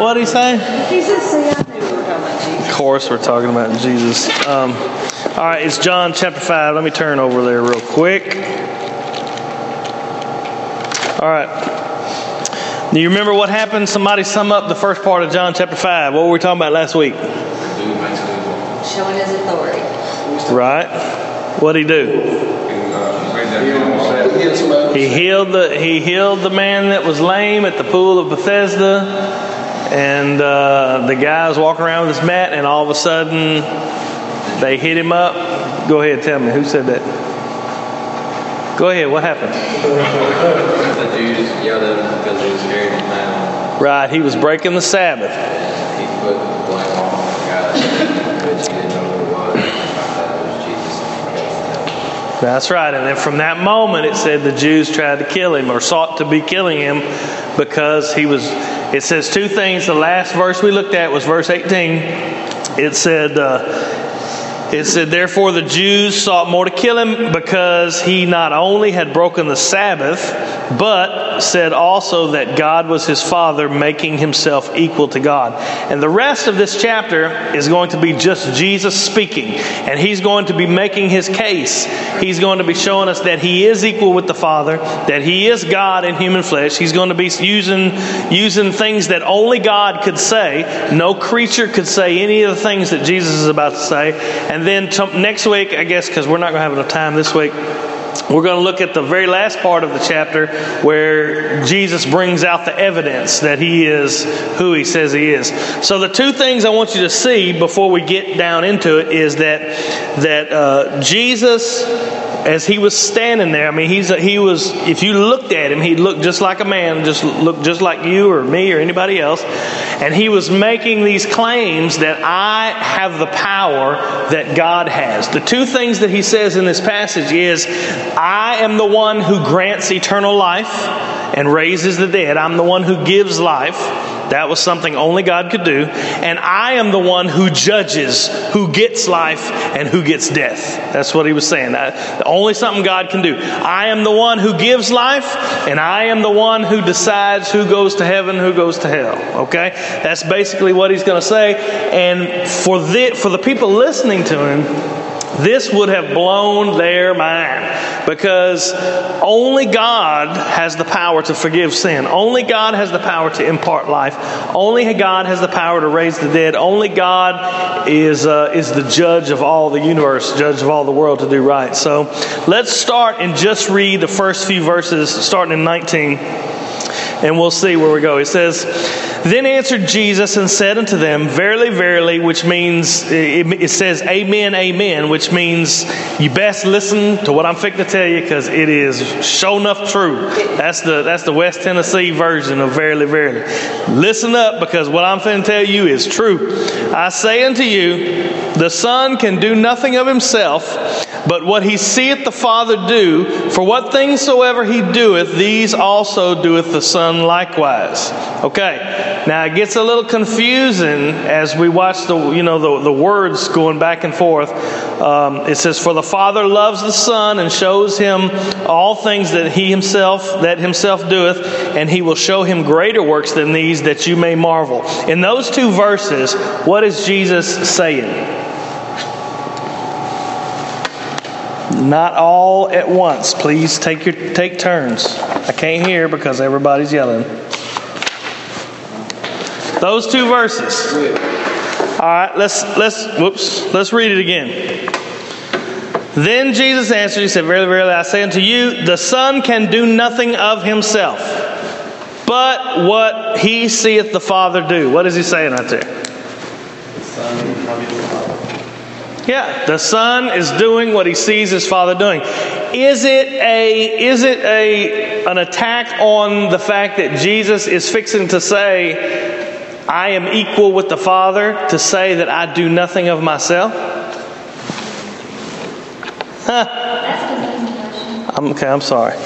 What did he say? He said, see, I knew we were talking about Jesus. Of course, we're talking about Jesus. Um, all right, it's John chapter 5. Let me turn over there real quick. All right. Do you remember what happened? Somebody sum up the first part of John chapter 5. What were we talking about last week? Showing his authority. Right? What did he do? He healed the he healed the man that was lame at the pool of Bethesda, and uh, the guy was walking around with his mat, and all of a sudden they hit him up. Go ahead, tell me who said that. Go ahead. What happened? The Jews yelled at him because he was carrying him down. Right, he was breaking the Sabbath. He put the blame on the That's right. And then from that moment, it said the Jews tried to kill him or sought to be killing him because he was. It says two things. The last verse we looked at was verse 18. It said, uh, it said, therefore the Jews sought more to kill him because he not only had broken the Sabbath, but said also that God was his father, making himself equal to God. And the rest of this chapter is going to be just Jesus speaking. And he's going to be making his case. He's going to be showing us that he is equal with the Father, that he is God in human flesh. He's going to be using, using things that only God could say. No creature could say any of the things that Jesus is about to say. And then to, next week, I guess, because we're not going to have enough time this week, we're going to look at the very last part of the chapter where Jesus brings out the evidence that he is who he says he is. So the two things I want you to see before we get down into it is that that uh, Jesus as he was standing there, I mean, he's he was. If you looked at him, he looked just like a man, just looked just like you or me or anybody else, and he was making these claims that I have the power that God has. The two things that he says in this passage is, I am the one who grants eternal life and raises the dead. I'm the one who gives life. That was something only God could do. And I am the one who judges who gets life and who gets death. That's what he was saying. That, only something God can do. I am the one who gives life, and I am the one who decides who goes to heaven, who goes to hell. Okay? That's basically what he's going to say. And for the, for the people listening to him, this would have blown their mind because only God has the power to forgive sin. Only God has the power to impart life. Only God has the power to raise the dead. Only God is, uh, is the judge of all the universe, judge of all the world to do right. So let's start and just read the first few verses, starting in 19, and we'll see where we go. It says, then answered Jesus and said unto them, Verily, verily, which means, it says, Amen, amen, which means you best listen to what I'm fixing to tell you because it is sure enough true. That's the, that's the West Tennessee version of verily, verily. Listen up because what I'm fixing to tell you is true. I say unto you, the Son can do nothing of himself, but what he seeth the Father do, for what things soever he doeth, these also doeth the Son likewise. Okay. Now it gets a little confusing as we watch the you know the, the words going back and forth. Um, it says, "For the Father loves the Son and shows him all things that he himself that himself doeth, and he will show him greater works than these, that you may marvel." In those two verses, what is Jesus saying? Not all at once. Please take your take turns. I can't hear because everybody's yelling. Those two verses. All right, let's let's whoops, let's read it again. Then Jesus answered, He said, Verily, verily, I say unto you, the Son can do nothing of himself, but what he seeth the Father do. What is he saying right there? Yeah, the Son is doing what he sees his Father doing. Is it a is it a an attack on the fact that Jesus is fixing to say, I am equal with the Father to say that I do nothing of myself? Huh. I'm, okay, I'm sorry.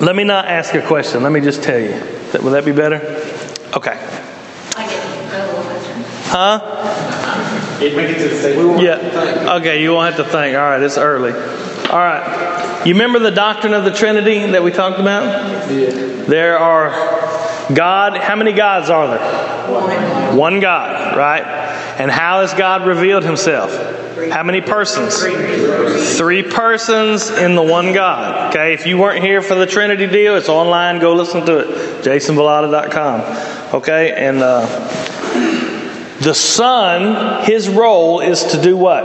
Let me not ask a question. Let me just tell you. Will that be better? Okay. Huh? Yeah. Okay, you won't have to think. All right, it's early. All right. You remember the doctrine of the Trinity that we talked about? Yeah. There are God, how many gods are there? One God, right? And how has God revealed himself? How many persons? Three persons in the one God. Okay, if you weren't here for the Trinity deal, it's online. Go listen to it. JasonVolata.com. Okay, and uh, the Son, his role is to do what?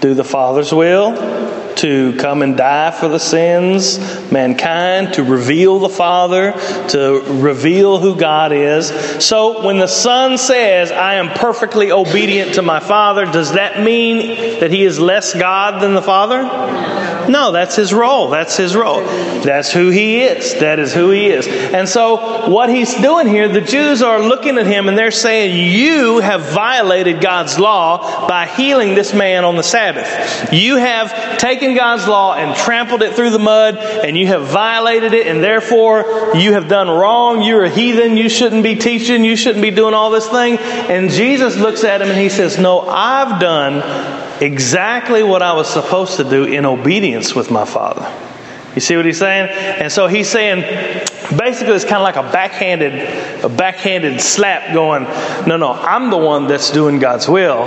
Do the Father's will to come and die for the sins, mankind, to reveal the Father, to reveal who God is. So when the Son says, I am perfectly obedient to my Father, does that mean that he is less God than the Father? No, that's his role. That's his role. That's who he is. That is who he is. And so, what he's doing here, the Jews are looking at him and they're saying, You have violated God's law by healing this man on the Sabbath. You have taken God's law and trampled it through the mud, and you have violated it, and therefore you have done wrong. You're a heathen. You shouldn't be teaching. You shouldn't be doing all this thing. And Jesus looks at him and he says, No, I've done exactly what I was supposed to do in obedience with my Father. You see what he's saying? And so he's saying, basically, it's kind of like a backhanded, a backhanded slap going, no, no, I'm the one that's doing God's will.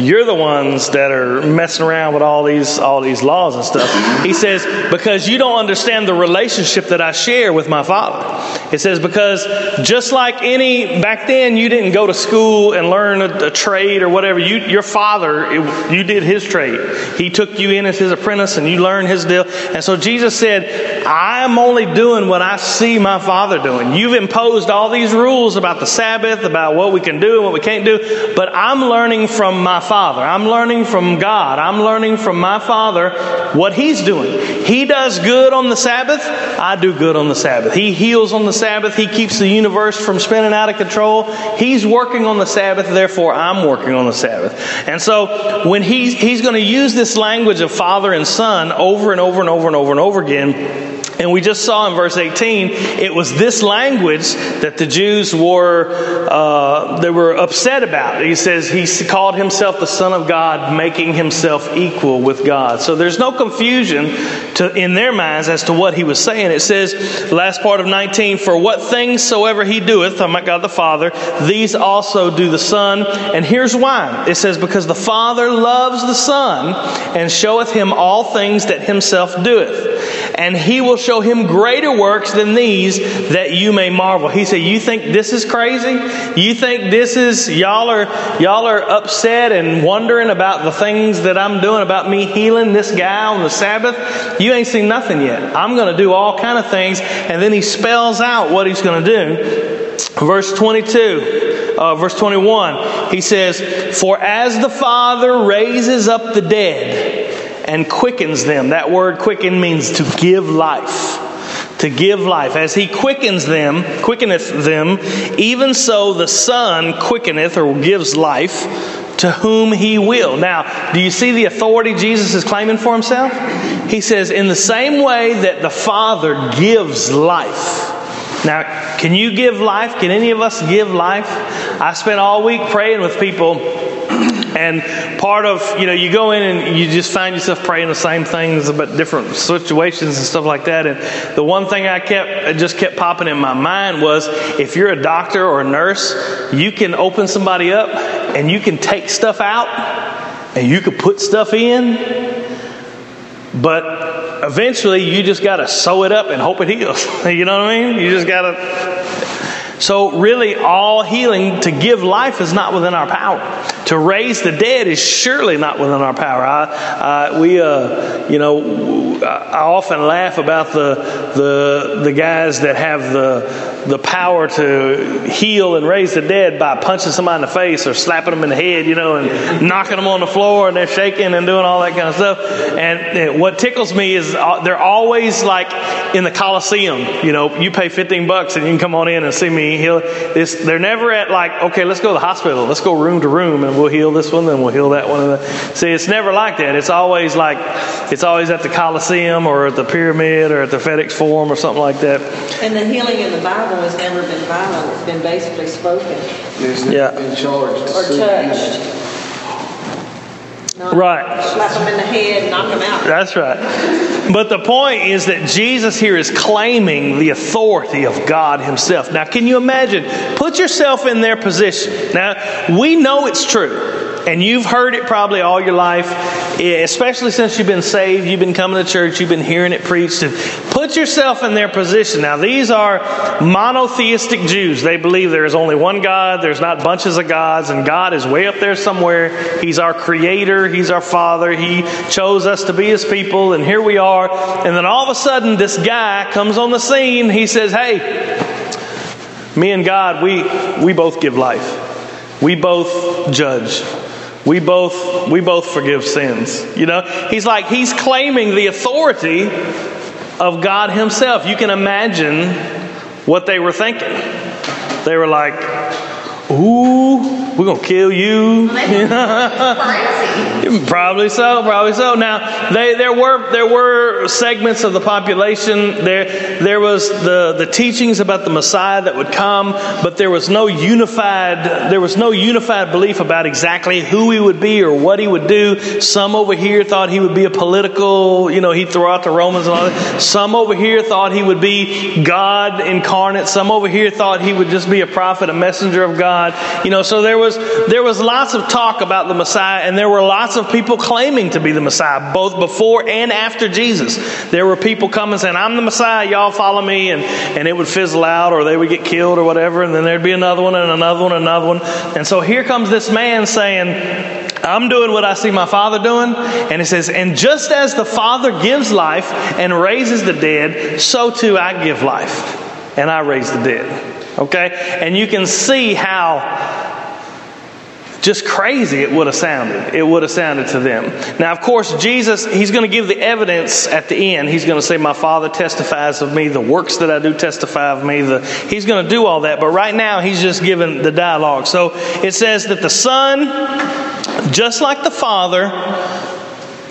You're the ones that are messing around with all these, all these laws and stuff. He says, because you don't understand the relationship that I share with my Father. It says, because just like any, back then, you didn't go to school and learn a, a trade or whatever. You, your father, it, you did his trade. He took you in as his apprentice and you learned his deal. And so Jesus said, I'm only doing what I see my Father doing. You've imposed all these rules about the Sabbath, about what we can do and what we can't do, but I'm learning from my Father. I'm learning from God. I'm learning from my Father what He's doing. He does good on the Sabbath. I do good on the Sabbath. He heals on the Sabbath. He keeps the universe from spinning out of control. He's working on the Sabbath, therefore I'm working on the Sabbath. And so when he's, he's going to use this language of Father and Son over and over and over and over and over again. And we just saw in verse 18, it was this language that the Jews were uh, they were upset about. He says he called himself the Son of God, making himself equal with God. So there's no confusion to, in their minds as to what he was saying. It says, last part of 19, for what things soever he doeth, oh my God the Father, these also do the Son. And here's why. It says, because the Father loves the Son and showeth him all things that himself doeth and he will show him greater works than these that you may marvel. He said, You think this is crazy? You think this is y'all are y'all are upset and wondering about the things that I'm doing about me healing this guy on the Sabbath? You ain't seen nothing yet. I'm gonna do all kind of things, and then he spells out what he's gonna do. Verse 22, uh, verse 21, he says, For as the Father raises up the dead, and quickens them. That word quicken means to give life. To give life. As he quickens them, quickeneth them, even so the Son quickeneth or gives life to whom he will. Now, do you see the authority Jesus is claiming for himself? He says, in the same way that the Father gives life. Now, can you give life? Can any of us give life? I spent all week praying with people and part of, you know, you go in and you just find yourself praying the same things about different situations and stuff like that. And the one thing I kept, just kept popping in my mind was if you're a doctor or a nurse, you can open somebody up and you can take stuff out and you can put stuff in. But eventually you just got to sew it up and hope it heals. you know what I mean? You just got to so, really, all healing to give life is not within our power. To raise the dead is surely not within our power. I, I we, uh, you know, I often laugh about the the the guys that have the the power to heal and raise the dead by punching somebody in the face or slapping them in the head, you know, and knocking them on the floor and they're shaking and doing all that kind of stuff. And, and what tickles me is uh, they're always like in the Coliseum. You know, you pay 15 bucks and you can come on in and see me heal. This, they're never at like, okay, let's go to the hospital. Let's go room to room and we'll heal this one, then we'll heal that one. Uh, see, it's never like that. It's always like, it's always at the Coliseum or at the Pyramid or at the FedEx Forum or something like that. And the healing in the Bible has never been violent. It's been basically spoken. It's never Yeah. been charged. Or touched. Not Right. Slap them in the head, and knock them out. That's right. But the point is that Jesus here is claiming the authority of God Himself. Now, can you imagine? Put yourself in their position. Now, we know it's true. And you've heard it probably all your life, especially since you've been saved, you've been coming to church, you've been hearing it preached. And put yourself in their position. Now, these are monotheistic Jews. They believe there is only one God, there's not bunches of gods, and God is way up there somewhere. He's our creator, He's our Father, He chose us to be His people, and here we are. And then all of a sudden, this guy comes on the scene. He says, Hey, me and God, we, we both give life. We both judge. We both we both forgive sins. You know, he's like he's claiming the authority of God Himself. You can imagine what they were thinking. They were like, "Ooh, we're gonna kill you." Probably so, probably so. Now, they, there were there were segments of the population. There there was the, the teachings about the Messiah that would come, but there was no unified there was no unified belief about exactly who he would be or what he would do. Some over here thought he would be a political, you know, he'd throw out the Romans and all that. Some over here thought he would be God incarnate. Some over here thought he would just be a prophet, a messenger of God. You know, so there was there was lots of talk about the Messiah, and there were lots of people claiming to be the Messiah, both before and after Jesus. There were people coming saying, I'm the Messiah, y'all follow me, and, and it would fizzle out or they would get killed or whatever, and then there'd be another one and another one and another one. And so here comes this man saying, I'm doing what I see my Father doing. And he says, And just as the Father gives life and raises the dead, so too I give life and I raise the dead. Okay? And you can see how just crazy it would have sounded. It would have sounded to them. Now, of course, Jesus, he's going to give the evidence at the end. He's going to say, My Father testifies of me, the works that I do testify of me. The, he's going to do all that. But right now, he's just giving the dialogue. So it says that the Son, just like the Father,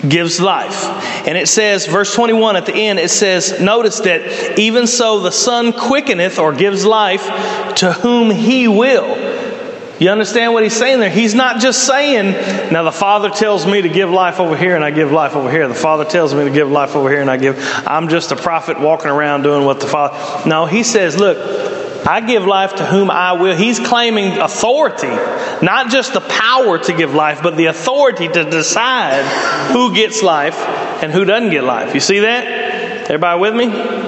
gives life. And it says, verse 21 at the end, it says, Notice that even so the Son quickeneth or gives life to whom he will. You understand what he's saying there? He's not just saying, now the Father tells me to give life over here and I give life over here. The Father tells me to give life over here and I give. I'm just a prophet walking around doing what the Father. No, he says, look, I give life to whom I will. He's claiming authority, not just the power to give life, but the authority to decide who gets life and who doesn't get life. You see that? Everybody with me?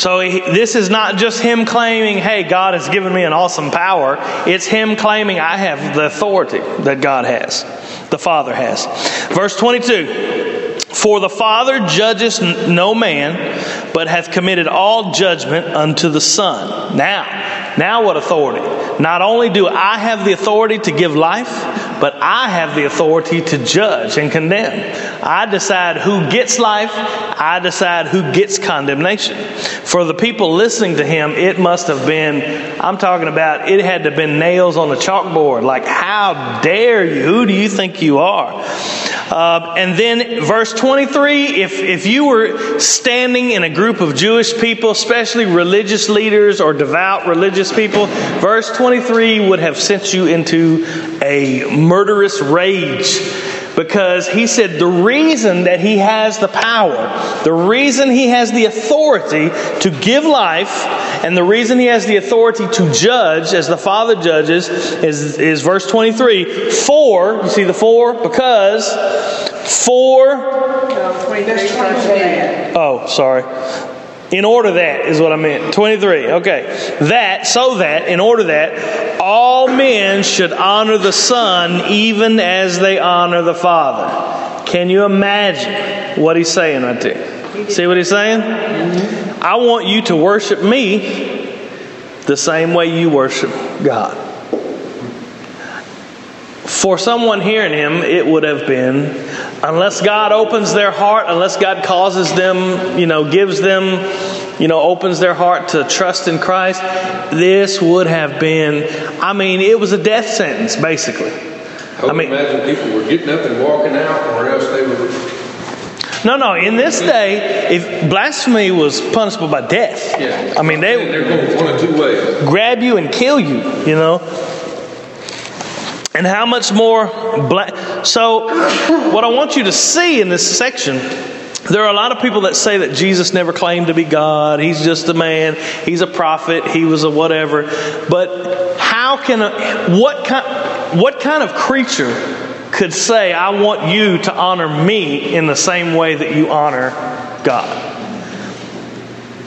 So he, this is not just him claiming, hey, God has given me an awesome power. It's him claiming, I have the authority that God has, the Father has. Verse 22 For the Father judges no man, but hath committed all judgment unto the Son. Now, now what authority? Not only do I have the authority to give life, but I have the authority to judge and condemn. I decide who gets life, I decide who gets condemnation. For the people listening to him, it must have been, I'm talking about, it had to have been nails on the chalkboard. Like, how dare you? Who do you think you are? Uh, and then verse 23 if, if you were standing in a group of Jewish people, especially religious leaders or devout religious people, verse 23 would have sent you into a murderous rage because he said the reason that he has the power, the reason he has the authority to give life, and the reason he has the authority to judge as the Father judges is, is verse 23. For, you see the for? Because, for, Well, 23 starts again. oh, sorry. In order that is what I meant. 23. Okay. That, so that, in order that, all men should honor the Son even as they honor the Father. Can you imagine what he's saying right there? See what he's saying? I want you to worship me the same way you worship God. For someone hearing him, it would have been, unless God opens their heart, unless God causes them, you know, gives them, you know, opens their heart to trust in Christ, this would have been, I mean, it was a death sentence, basically. I I mean- imagine people were getting up and walking out, or else they would. No, no, in this day, if blasphemy was punishable by death, Yeah. I mean, they They're going one of two ways. grab you and kill you, you know. And how much more black. So, what I want you to see in this section, there are a lot of people that say that Jesus never claimed to be God. He's just a man. He's a prophet. He was a whatever. But how can a, what kind, what kind of creature could say, I want you to honor me in the same way that you honor God?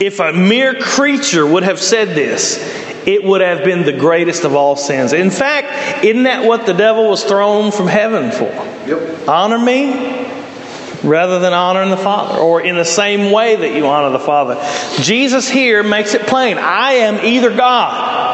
If a mere creature would have said this, it would have been the greatest of all sins. In fact, isn't that what the devil was thrown from heaven for? Yep. Honor me rather than honoring the Father, or in the same way that you honor the Father. Jesus here makes it plain I am either God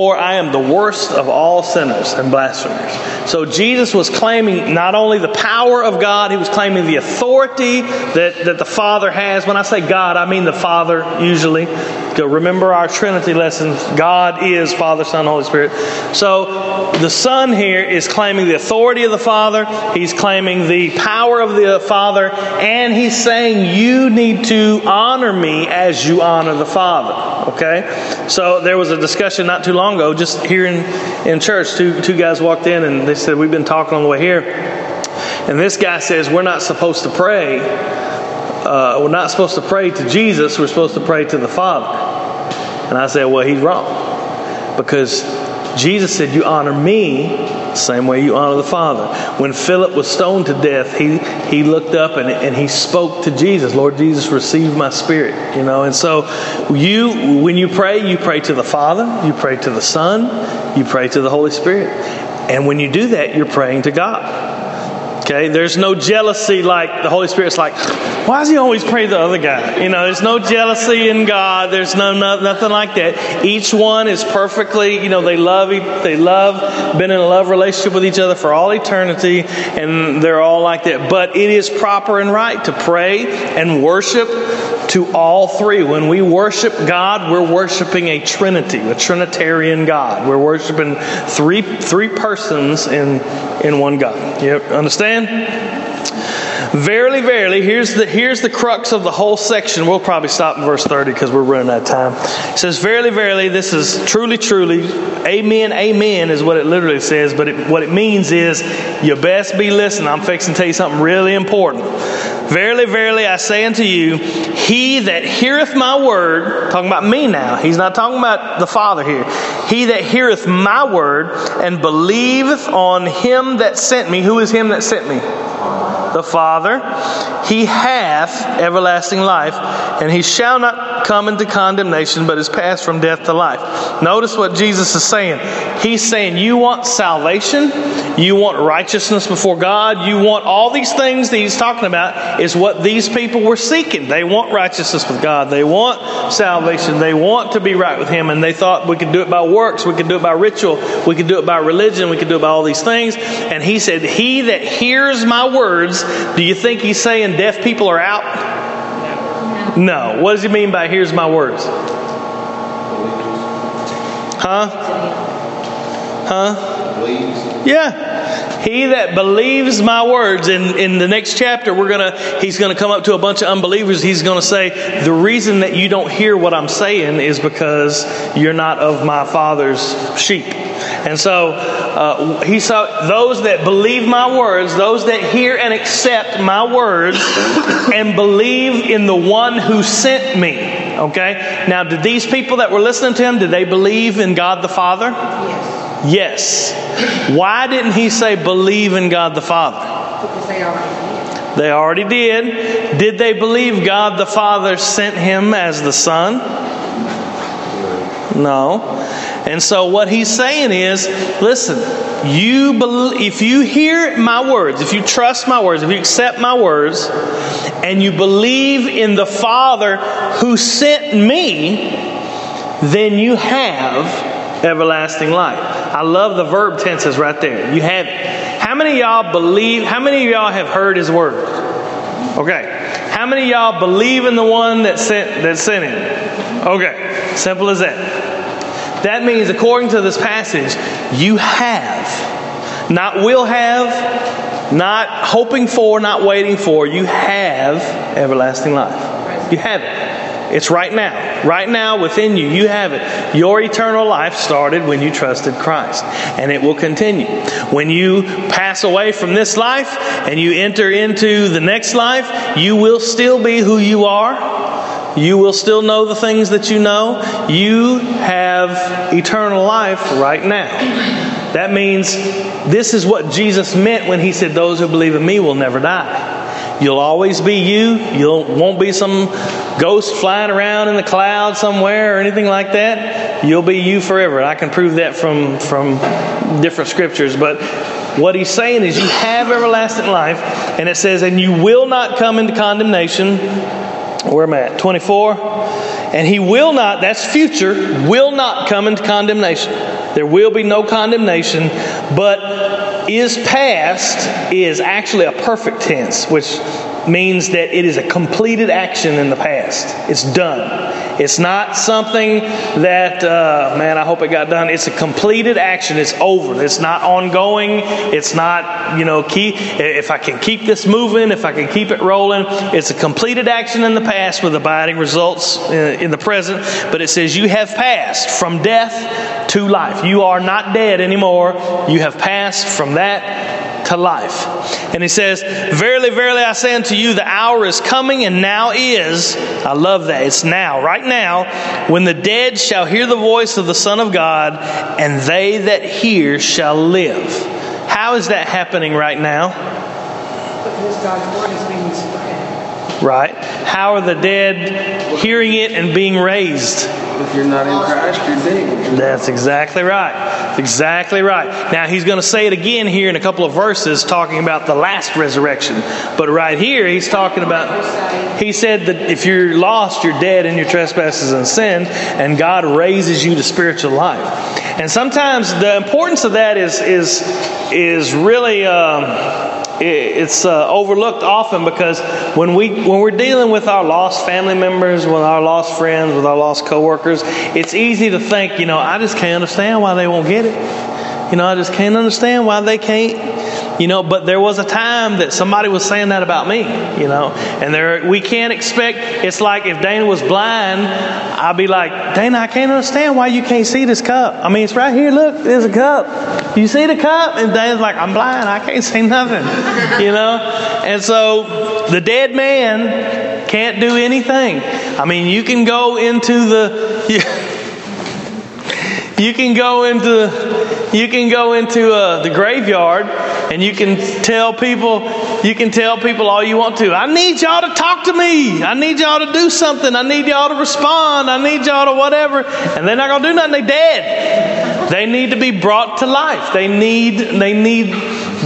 or I am the worst of all sinners and blasphemers. So Jesus was claiming not only the power of God, he was claiming the authority that, that the Father has. When I say God, I mean the Father usually. Go remember our Trinity lessons. God is Father, Son, Holy Spirit. So the Son here is claiming the authority of the Father, he's claiming the power of the Father, and he's saying, You need to honor me as you honor the Father. Okay? So there was a discussion not too long ago, just here in, in church. Two, two guys walked in and they said, We've been talking on the way here. And this guy says, We're not supposed to pray. Uh, we're not supposed to pray to Jesus, we're supposed to pray to the Father. And I said, Well, he's wrong. Because Jesus said, You honor me same way you honor the Father. When Philip was stoned to death, he, he looked up and, and he spoke to Jesus, Lord Jesus, receive my spirit. You know, and so you when you pray, you pray to the Father, you pray to the Son, you pray to the Holy Spirit. And when you do that, you're praying to God. Okay, there's no jealousy like the Holy Spirit's like, why does he always pray the other guy? You know, there's no jealousy in God. There's no, no nothing like that. Each one is perfectly, you know, they love, they love, been in a love relationship with each other for all eternity, and they're all like that. But it is proper and right to pray and worship to all three. When we worship God, we're worshiping a Trinity, a Trinitarian God. We're worshiping three three persons in in one God. You understand? Verily, verily, here's the here's the crux of the whole section. We'll probably stop in verse 30 because we're running out of time. It says, Verily, verily, this is truly, truly, amen, amen is what it literally says, but it, what it means is you best be listening. I'm fixing to tell you something really important. Verily, verily, I say unto you, he that heareth my word, talking about me now, he's not talking about the Father here. He that heareth my word and believeth on him that sent me, who is him that sent me? The Father, he hath everlasting life, and he shall not come into condemnation, but is passed from death to life. Notice what Jesus is saying. He's saying, You want salvation, you want righteousness before God, you want all these things that he's talking about, is what these people were seeking. They want righteousness with God, they want salvation, they want to be right with him, and they thought we could do it by works, we could do it by ritual, we could do it by religion, we could do it by all these things. And he said, He that hears my words, do you think he's saying deaf people are out? No. What does he mean by here's my words? Huh? Huh? Yeah. He that believes my words, in, in the next chapter, we're gonna he's gonna come up to a bunch of unbelievers. He's gonna say, The reason that you don't hear what I'm saying is because you're not of my father's sheep. And so uh, he saw those that believe my words, those that hear and accept my words, and believe in the one who sent me. Okay? Now, did these people that were listening to him, did they believe in God the Father? Yes. Why didn't he say believe in God the Father? Because they already did. They already did. Did they believe God the Father sent him as the Son? No. And so what he's saying is, listen, you if you hear my words, if you trust my words, if you accept my words, and you believe in the Father who sent me, then you have everlasting life. I love the verb tenses right there. You have it. How many y'all believe, how many of y'all have heard his word? Okay. How many y'all believe in the one that sent that sent him? Okay. Simple as that. That means, according to this passage, you have, not will have, not hoping for, not waiting for, you have everlasting life. You have it. It's right now. Right now within you. You have it. Your eternal life started when you trusted Christ, and it will continue. When you pass away from this life and you enter into the next life, you will still be who you are. You will still know the things that you know. You have eternal life right now. That means this is what Jesus meant when he said, Those who believe in me will never die. You'll always be you. You won't be some ghost flying around in the cloud somewhere or anything like that. You'll be you forever. I can prove that from, from different scriptures. But what he's saying is you have everlasting life. And it says, and you will not come into condemnation. Where am I at? 24. And he will not, that's future, will not come into condemnation. There will be no condemnation, but is past is actually a perfect tense, which means that it is a completed action in the past. It's done. It's not something that, uh, man, I hope it got done. It's a completed action. It's over. It's not ongoing. It's not, you know, key. If I can keep this moving, if I can keep it rolling, it's a completed action in the past with abiding results in the present. But it says, You have passed from death to life. You are not dead anymore. You have passed from that to life. And he says, Verily, verily, I say unto you, the hour is coming, and now is. I love that. It's now, right now, when the dead shall hear the voice of the Son of God, and they that hear shall live. How is that happening right now? Because God's word is being spread. Right. How are the dead hearing it and being raised? If you're not in Christ, you're dead. That's exactly right. That's exactly right. Now, he's going to say it again here in a couple of verses talking about the last resurrection. But right here, he's talking about, he said that if you're lost, you're dead in your trespasses and sin, and God raises you to spiritual life. And sometimes the importance of that is, is, is really. Um, it's uh, overlooked often because when we when we're dealing with our lost family members, with our lost friends, with our lost coworkers, it's easy to think, you know, I just can't understand why they won't get it. You know, I just can't understand why they can't. You know, but there was a time that somebody was saying that about me. You know, and there we can't expect. It's like if Dana was blind, I'd be like, Dana, I can't understand why you can't see this cup. I mean, it's right here. Look, there's a cup. You see the cup? And Dana's like, I'm blind. I can't see nothing. You know, and so the dead man can't do anything. I mean, you can go into the. You, can go into you can go into uh, the graveyard and you can tell people you can tell people all you want to. I need y'all to talk to me. I need y'all to do something. I need y'all to respond. I need y'all to whatever. And they're not to do nothing. They're dead. They need to be brought to life. They need they need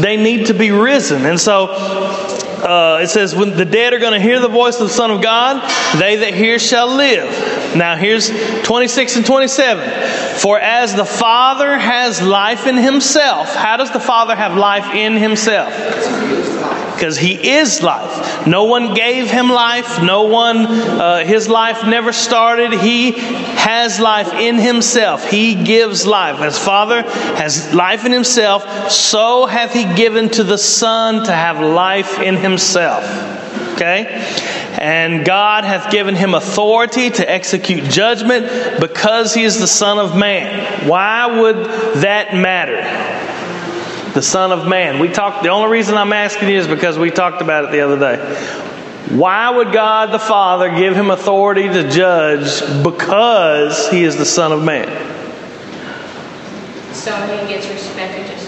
they need to be risen. And so uh, it says, when the dead are going to hear the voice of the Son of God, they that hear shall live. Now, here's 26 and 27. For as the Father has life in himself, how does the Father have life in himself? Because he is life. No one gave him life. No one, uh, his life never started. He has life in himself. He gives life. As Father has life in himself, so hath he given to the Son to have life in himself. Okay? And God hath given him authority to execute judgment because he is the Son of Man. Why would that matter? The Son of Man. We talked. The only reason I'm asking you is because we talked about it the other day. Why would God the Father give him authority to judge? Because he is the Son of Man. So he gets respected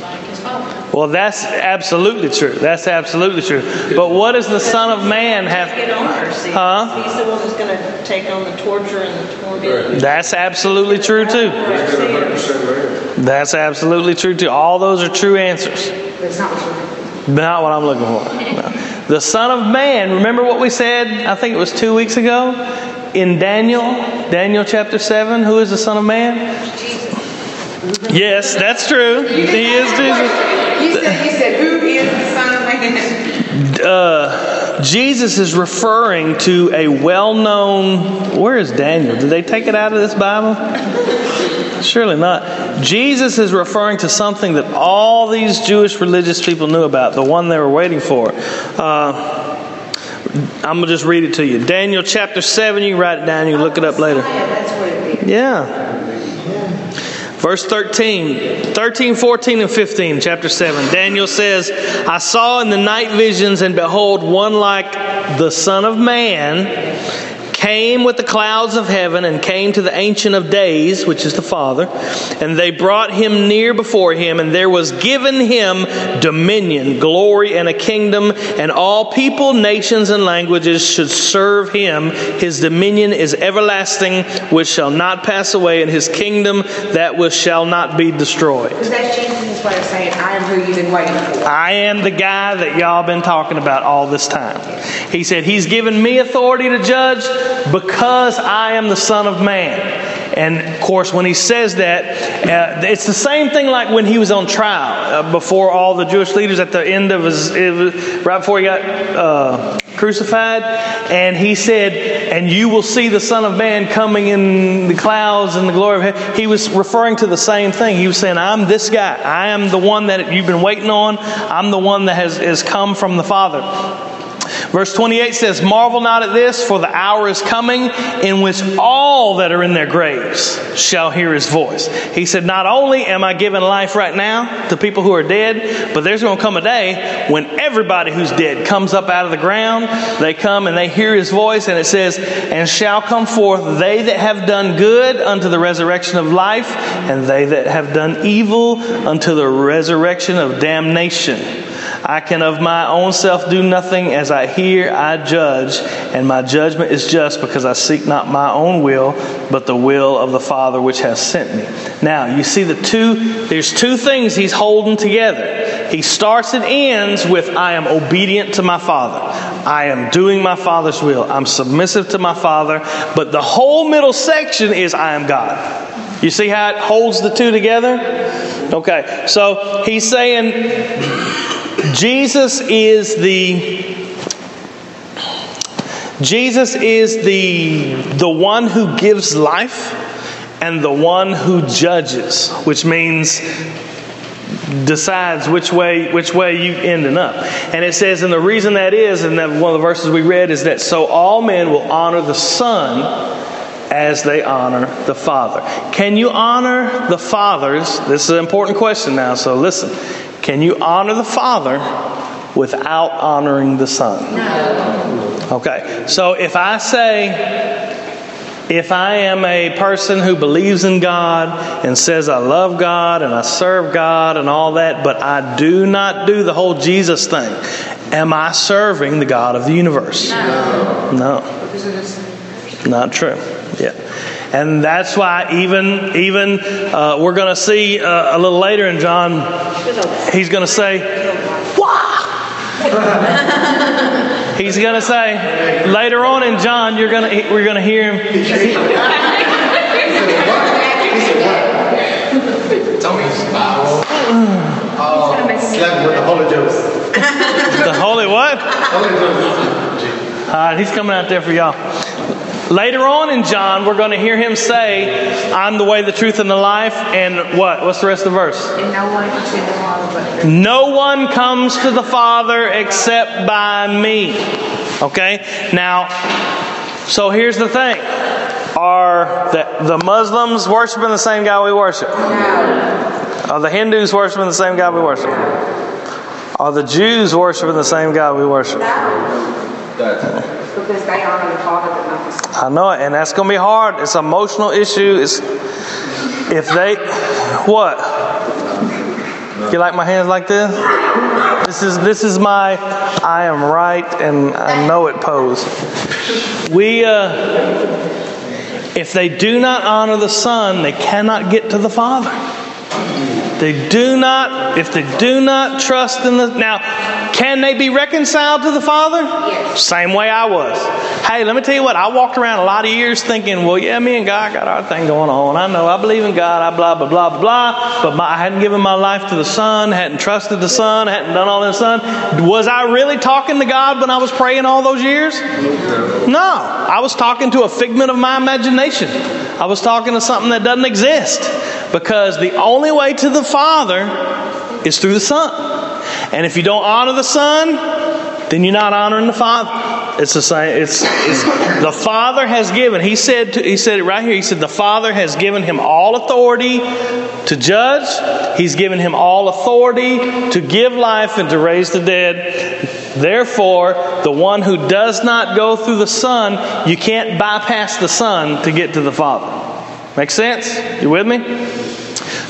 Well, that's absolutely true. That's absolutely true. But what does the Son of Man have? Get on mercy. Huh? He's the one who's going to take on the torture and the torment. That's absolutely true too. He's got a hundred percent man. That's absolutely true too. All those are true answers. That's not what Not what I'm looking for. No. The Son of Man, remember what we said, I think it was two weeks ago, in Daniel, Daniel chapter 7, who is the Son of Man? Yes, that's true. He is Jesus. You said, you said, who is the Son of Man? Uh, Jesus is referring to a well known. Where is Daniel? Did they take it out of this Bible? Surely not. Jesus is referring to something that all these Jewish religious people knew about, the one they were waiting for. Uh, I'm going to just read it to you. Daniel chapter 7, you write it down, you look it up later. Yeah, that's what it is. Yeah. Verse 13, 13, 14, and 15, chapter 7. Daniel says, I saw in the night visions, and behold, one like the Son of Man came with the clouds of heaven and came to the Ancient of Days, which is the Father, and they brought him near before him, and there was given him dominion, glory, and a kingdom, and all people, nations, and languages should serve him. His dominion is everlasting, which shall not pass away, and his kingdom that which shall not be destroyed. That's Jesus' way of saying, I am who you've been waiting for. I am the guy that y'all been talking about all this time. He said, He's given me authority to judge because I am the Son of Man. And of course, when he says that, uh, it's the same thing like when he was on trial uh, before all the Jewish leaders at the end of his, right before he got uh, crucified. And he said, And you will see the Son of Man coming in the clouds and the glory of heaven. He was referring to the same thing. He was saying, I'm this guy. I am the one that you've been waiting on. I'm the one that has, has come from the Father. Verse 28 says, Marvel not at this, for the hour is coming in which all that are in their graves shall hear his voice. He said, Not only am I giving life right now to people who are dead, but there's going to come a day when everybody who's dead comes up out of the ground. They come and they hear his voice, and it says, And shall come forth they that have done good unto the resurrection of life, and they that have done evil unto the resurrection of damnation. I can of my own self do nothing. As I hear, I judge, and my judgment is just because I seek not my own will, but the will of the Father which has sent me. Now, you see the two, there's two things he's holding together. He starts and ends with, I am obedient to my Father. I am doing my Father's will. I'm submissive to my Father. But the whole middle section is, I am God. You see how it holds the two together? Okay, so he's saying, Jesus is the Jesus is the the one who gives life and the one who judges, which means decides which way which way you ending up. And it says, and the reason that is, and that one of the verses we read is that so all men will honor the Son as they honor the Father. Can you honor the fathers? This is an important question now, so listen. Can you honor the Father without honoring the Son? No. Okay, so if I say, if I am a person who believes in God and says I love God and I serve God and all that, but I do not do the whole Jesus thing, am I serving the God of the universe? No. No. Not true. Yeah. And that's why even even uh, we're going to see uh, a little later in John, he's going to say, "Wah." he's going to say later on in John, you're going to we're going to hear him. Tell me it's Bible. Oh, slept with the Holy Ghost. The holy what? Holy Ghost. All right, he's coming out there for y'all. Later on in John, we're going to hear him say, I'm the way, the truth, and the life. And what? What's the rest of the verse? And no one can see the Father but No one comes to the Father except by me. Okay? Now, so here's the thing. Are the, the Muslims worshiping the same God we worship? Are the Hindus worshiping the same God we worship? Are the Jews worshiping the same God we worship? That's because they honor the Father the Son. I know it, and that's going to be hard. It's an emotional issue. It's if they what? You like my hands like this? This is this is my I am right and I know it pose. We uh, if they do not honor the Son, they cannot get to the Father. They do not, if they do not trust in the. Now, can they be reconciled to the Father? Yes. Same way I was. Hey, let me tell you what, I walked around a lot of years thinking, well, yeah, me and God got our thing going on. I know, I believe in God, I blah, blah, blah, blah, blah. But my, I hadn't given my life to the Son, hadn't trusted the Son, hadn't done all this Son. Was I really talking to God when I was praying all those years? No. I was talking to a figment of my imagination. I was talking to something that doesn't exist. Because the only way to the Father is through the Son. And if you don't honor the Son, then you're not honoring the Father. It's the same. It's, it's the Father has given. He said. To, he said it right here. He said the Father has given him all authority to judge. He's given him all authority to give life and to raise the dead. Therefore, the one who does not go through the Son, you can't bypass the Son to get to the Father. Make sense? You with me?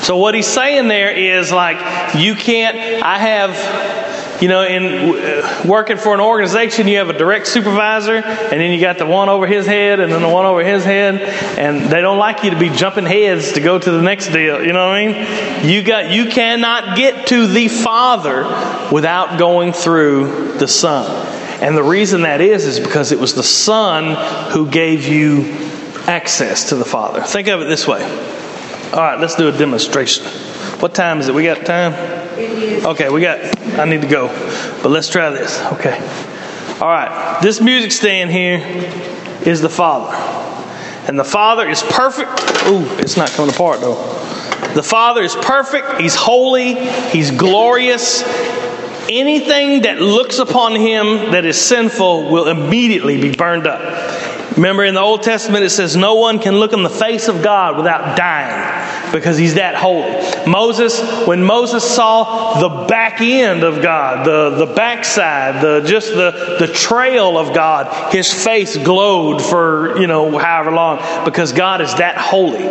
So what he's saying there is like you can't. I have, you know, in uh, working for an organization, you have a direct supervisor, and then you got the one over his head, and then the one over his head, and they don't like you to be jumping heads to go to the next deal. You know what I mean? You got you cannot get to the Father without going through the Son. And the reason that is is because it was the Son who gave you access to the Father. Think of it this way. All right, let's do a demonstration. What time is it? We got time? Okay, we got, I need to go. But let's try this. Okay. All right, this music stand here is the Father. And the Father is perfect. Ooh, it's not coming apart though. The Father is perfect. He's holy. He's glorious. Anything that looks upon him that is sinful will immediately be burned up. Remember in the Old Testament it says no one can look in the face of God without dying because he's that holy. Moses, when Moses saw the back end of God, the, the backside, the just the, the trail of God, his face glowed for, you know, however long because God is that holy.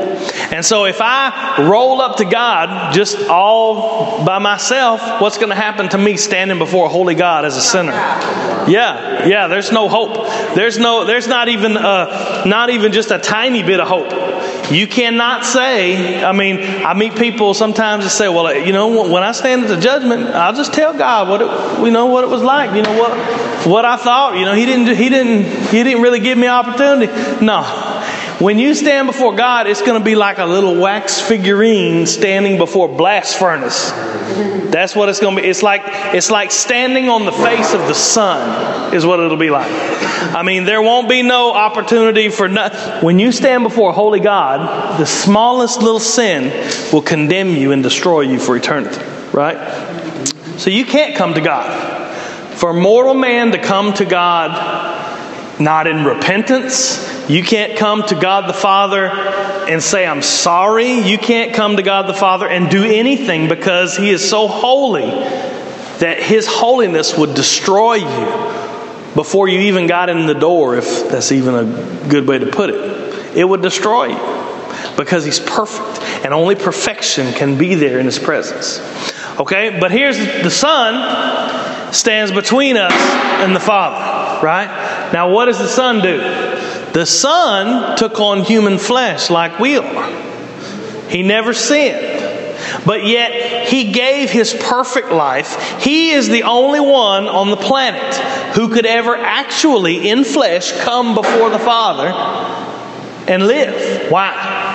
And so if I roll up to God just all by myself, what's going to happen to me standing before a holy God as a sinner? Yeah, yeah, there's no hope. There's no there's not even uh, not even just a tiny bit of hope. You cannot say, I mean, I meet people sometimes that say, well, you know, when I stand at the judgment, I'll just tell God what it, you know, what it was like, you know, what, what I thought. You know, he didn't, he didn't, he didn't really give me opportunity. No. When you stand before God, it's going to be like a little wax figurine standing before blast furnace. That's what it's going to be. It's like it's like standing on the face of the sun is what it'll be like. I mean, there won't be no opportunity for no, when you stand before a holy God, the smallest little sin will condemn you and destroy you for eternity, right? So you can't come to God. For mortal man to come to God not in repentance, you can't come to God the Father and say, I'm sorry. You can't come to God the Father and do anything because He is so holy that His holiness would destroy you before you even got in the door, if that's even a good way to put it. It would destroy you because He's perfect, and only perfection can be there in His presence. Okay, but here's the Son stands between us and the Father, right? Now, what does the Son do? The Son took on human flesh like we are. He never sinned. But yet, He gave His perfect life. He is the only one on the planet who could ever actually, in flesh, come before the Father and live. Why?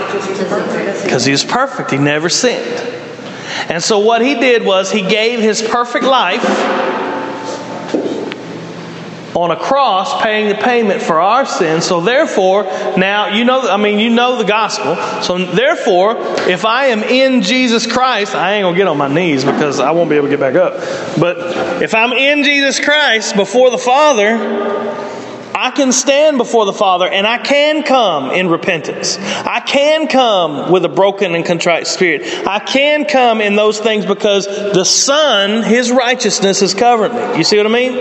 Because He was perfect. He never sinned. And so, what He did was He gave His perfect life on a cross paying the payment for our sins. So therefore, now you know I mean you know the gospel. So therefore, if I am in Jesus Christ, I ain't going to get on my knees because I won't be able to get back up. But if I'm in Jesus Christ before the Father, I can stand before the Father and I can come in repentance. I can come with a broken and contrite spirit. I can come in those things because the Son, His righteousness, has covered me. You see what I mean?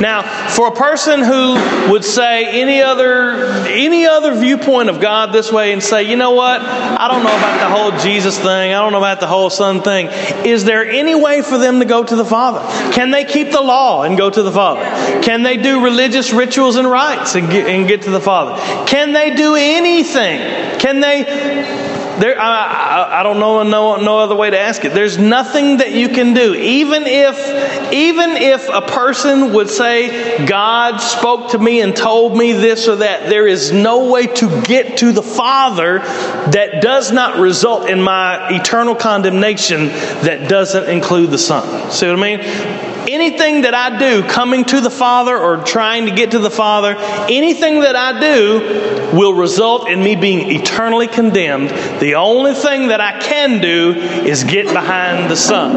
Now, for a person who would say any other any other viewpoint of God this way and say, you know what? I don't know about the whole Jesus thing. I don't know about the whole Son thing. Is there any way for them to go to the Father? Can they keep the law and go to the Father? Can they do religious rituals and rites? Rights and get, and get to the Father? Can they do anything? Can they? There, I, I, don't know no, no other way to ask it. There's nothing that you can do. Even if, even if a person would say, God spoke to me and told me this or that, there is no way to get to the Father that does not result in my eternal condemnation that doesn't include the Son. See what I mean? anything that I do coming to the Father or trying to get to the Father, anything that I do will result in me being eternally condemned. The only thing that I can do is get behind the Son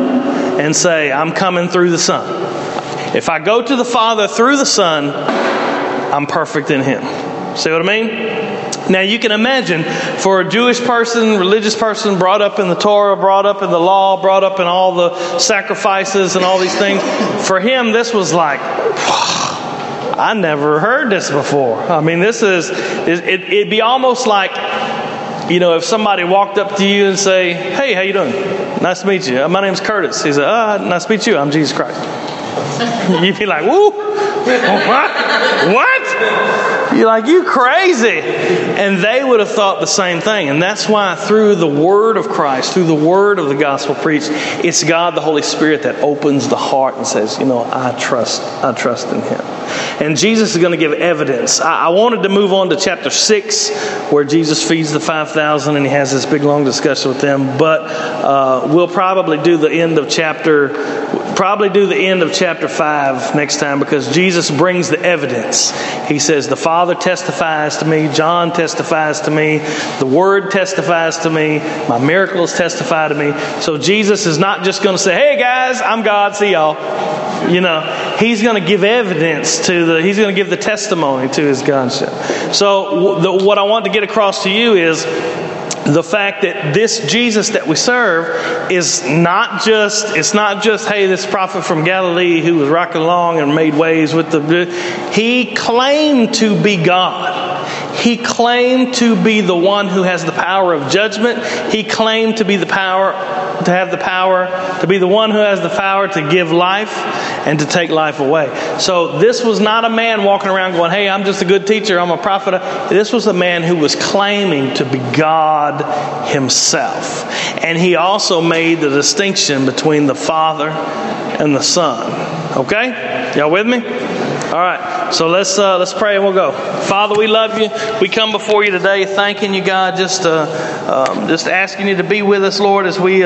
and say, I'm coming through the Son. If I go to the Father through the Son, I'm perfect in Him. See what I mean? Now you can imagine for a Jewish person, religious person, brought up in the Torah, brought up in the law, brought up in all the sacrifices and all these things, for him this was like, I never heard this before. I mean, this is, it, it'd be almost like, you know, if somebody walked up to you and say, hey, how you doing? Nice to meet you. My name's Curtis. He said, ah, nice to meet you. I'm Jesus Christ. You'd be like, woo, what? What? You're like, you crazy. And they would have thought the same thing. And that's why through the word of Christ, through the word of the gospel preached, it's God the Holy Spirit that opens the heart and says, you know, I trust, I trust in him. And Jesus is going to give evidence. I, I wanted to move on to chapter 6, where Jesus feeds the 5,000 and he has this big long discussion with them. But uh, we'll probably do the end of chapter, probably do the end of chapter 5 next time because Jesus brings the evidence. He says, The Father testifies to me, John testifies to me, the Word testifies to me, my miracles testify to me. So Jesus is not just going to say, Hey guys, I'm God, see y'all. You know, he's going to give evidence to the, he's going to give the testimony to his Godship. So, the, what I want to get across to you is the fact that this Jesus that we serve is not just it's not just hey this prophet from Galilee who was rocking along and made waves with the he claimed to be God. He claimed to be the one who has the power of judgment. He claimed to be the power to have the power to be the one who has the power to give life and to take life away. So this was not a man walking around going, "Hey, I'm just a good teacher. I'm a prophet." This was a man who was claiming to be God himself. And he also made the distinction between the Father and the Son. Okay? Y'all with me? All right, so let's uh, let's pray and we'll go. Father, we love you. We come before you today, thanking you, God, just uh, um, just asking you to be with us, Lord, as we. Uh